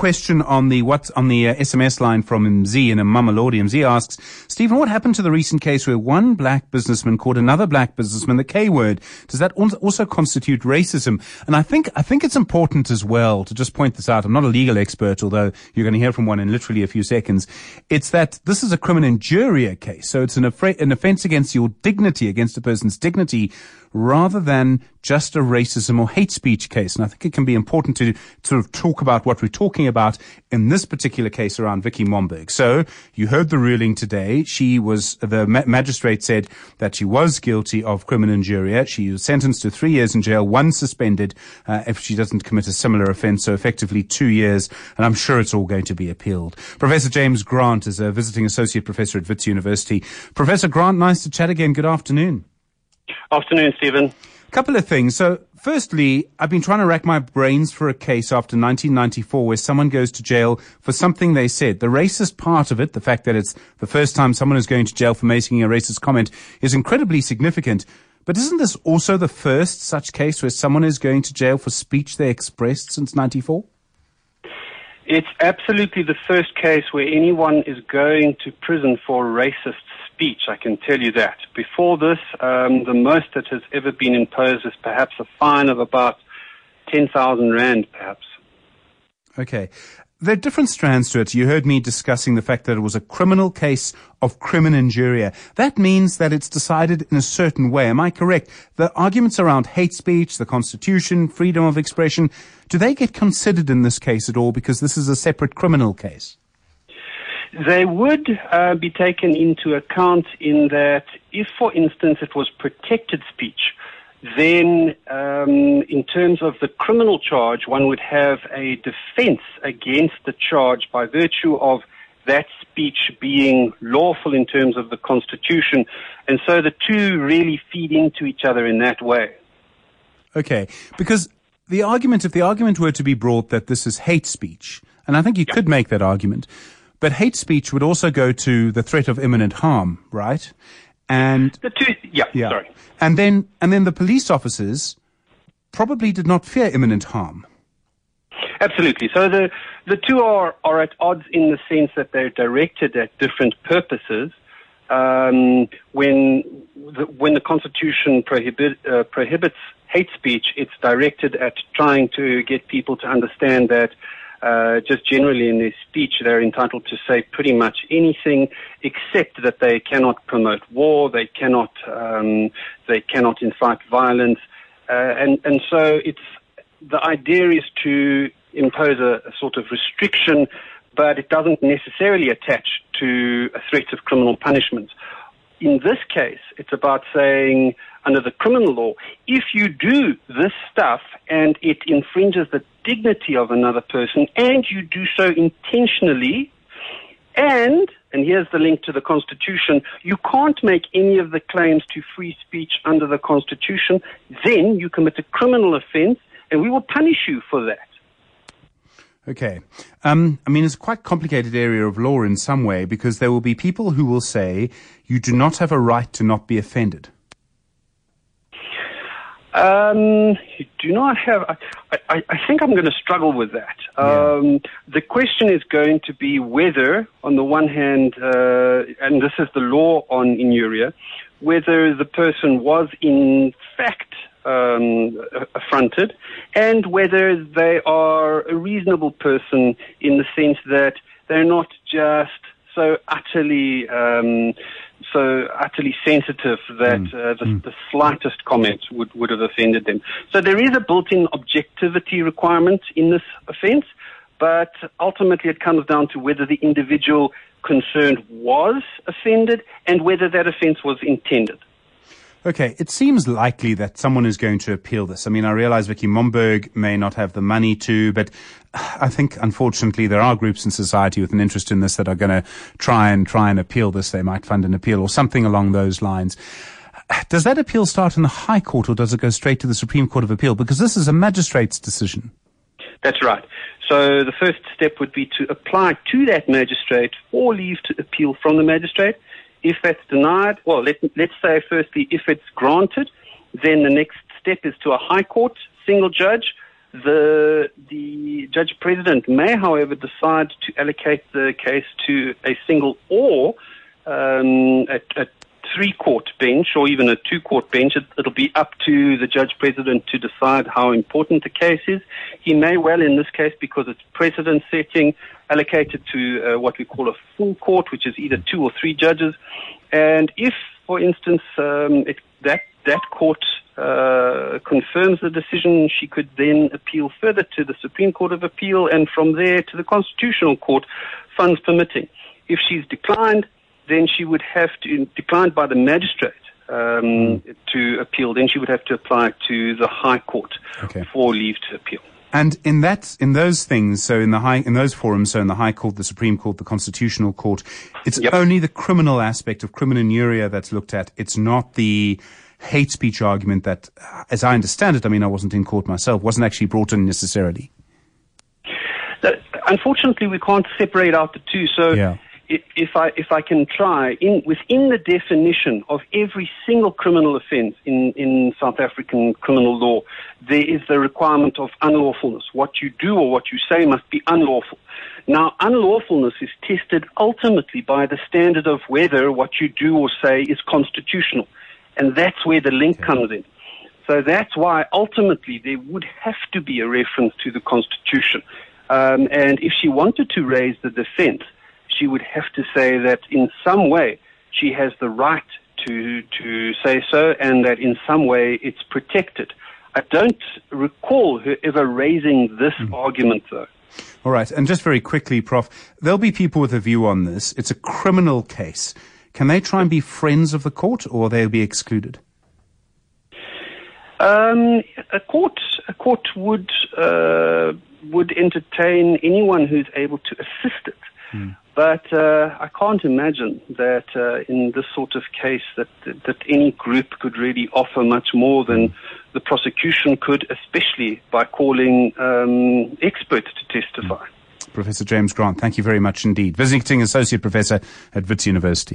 question on the what's on the uh, SMS line from MZ and Mamelodi. MZ asks, Stephen, what happened to the recent case where one black businessman called another black businessman the K word? Does that also constitute racism? And I think I think it's important as well to just point this out. I'm not a legal expert, although you're going to hear from one in literally a few seconds. It's that this is a crimen injuria case, so it's an, an offence against your dignity, against a person's dignity rather than just a racism or hate speech case. And I think it can be important to sort of talk about what we're talking about in this particular case around Vicky Momberg. So you heard the ruling today. She was, the ma- magistrate said that she was guilty of crimen injuria. She was sentenced to three years in jail, one suspended uh, if she doesn't commit a similar offence. So effectively two years. And I'm sure it's all going to be appealed. Professor James Grant is a visiting associate professor at Wits University. Professor Grant, nice to chat again. Good afternoon. Afternoon, Stephen. Couple of things. So, firstly, I've been trying to rack my brains for a case after 1994 where someone goes to jail for something they said. The racist part of it, the fact that it's the first time someone is going to jail for making a racist comment, is incredibly significant. But isn't this also the first such case where someone is going to jail for speech they expressed since 94? It's absolutely the first case where anyone is going to prison for racist speech, I can tell you that. Before this, um, the most that has ever been imposed is perhaps a fine of about 10,000 Rand, perhaps. Okay. There are different strands to it. You heard me discussing the fact that it was a criminal case of crimen injuria. That means that it's decided in a certain way. Am I correct? The arguments around hate speech, the constitution, freedom of expression, do they get considered in this case at all because this is a separate criminal case? They would uh, be taken into account in that if, for instance, it was protected speech, then um, in terms of the criminal charge, one would have a defense against the charge by virtue of that speech being lawful in terms of the Constitution. And so the two really feed into each other in that way. Okay, because the argument, if the argument were to be brought that this is hate speech, and I think you yeah. could make that argument, but hate speech would also go to the threat of imminent harm, right? And the two, yeah, yeah. sorry. And then, and then the police officers probably did not fear imminent harm. Absolutely. So the the two are are at odds in the sense that they're directed at different purposes. Um, when the, when the Constitution prohibit, uh, prohibits hate speech, it's directed at trying to get people to understand that uh, just generally in their speech, they're entitled to say pretty much anything except that they cannot promote war, they cannot, um, they cannot incite violence, uh, and and so it's the idea is to impose a, a sort of restriction, but it doesn't necessarily attach to a threat of criminal punishment. In this case, it's about saying under the criminal law, if you do this stuff and it infringes the dignity of another person and you do so intentionally, and, and here's the link to the Constitution, you can't make any of the claims to free speech under the Constitution, then you commit a criminal offense and we will punish you for that. Okay. Um, I mean, it's a quite complicated area of law in some way because there will be people who will say you do not have a right to not be offended. Um, you do not have. I, I, I think I'm going to struggle with that. Yeah. Um, the question is going to be whether, on the one hand, uh, and this is the law on injuria, whether the person was in fact um, affronted, and whether they are a reasonable person in the sense that they're not just so utterly um, so utterly sensitive that mm. uh, the, mm. the, slightest comment would, would have offended them. So there is a built-in objectivity requirement in this offence, but ultimately it comes down to whether the individual concerned was offended and whether that offence was intended. Okay, it seems likely that someone is going to appeal this. I mean, I realize Vicky Momberg may not have the money to, but uh, I think unfortunately there are groups in society with an interest in this that are going to try and try and appeal this. They might fund an appeal or something along those lines. Does that appeal start in the High Court or does it go straight to the Supreme Court of Appeal? Because this is a magistrate's decision. That's right. So the first step would be to apply to that magistrate for leave to appeal from the magistrate. If that's denied, well, let, let's say firstly, if it's granted, then the next step is to a high court, single judge, The the judge president may, however, decide to allocate the case to a single or um, a, a three court bench or even a two court bench. It, it'll be up to the judge president to decide how important the case is. He may well, in this case, because it's precedent setting, allocated to uh, what we call a full court, which is either two or three judges. And if, for instance, um, it, that that court uh, confirms the decision, she could then appeal further to the Supreme Court of Appeal and from there to the Constitutional Court, funds permitting. If she's declined, then she would have to, declined by the magistrate um, to appeal, then she would have to apply to the High Court okay. for leave to appeal. And in that, in those things, so in the high, in those forums, so in the High Court, the Supreme Court, the Constitutional Court, it's yep. only the criminal aspect of crimen injuria that's looked at. It's not the hate speech argument that, as I understand it, I mean, I wasn't in court myself, wasn't actually brought in necessarily. unfortunately, we can't separate out the two. So. Yeah if I if I can try in within the definition of every single criminal offence in in South African criminal law, there is the requirement of unlawfulness. What you do or what you say must be unlawful. Now, unlawfulness is tested ultimately by the standard of whether what you do or say is constitutional, and that's where the link comes in. So that's why ultimately there would have to be a reference to the Constitution. Um, and if she wanted to raise the defence she would have to say that in some way she has the right to to say so, and that in some way it's protected. I don't recall her ever raising this mm. argument, though. All right, and just very quickly, Prof, there'll be people with a view on this. It's a criminal case. Can they try and be friends of the court, or they'll be excluded? Um, a court, a court would uh, would entertain anyone who's able to assist it. Mm. But uh, I can't imagine that uh, in this sort of case that, that, any group could really offer much more than the prosecution could, especially by calling um, experts to testify. Professor James Grant, thank you very much indeed. Visiting Associate Professor at Wits University.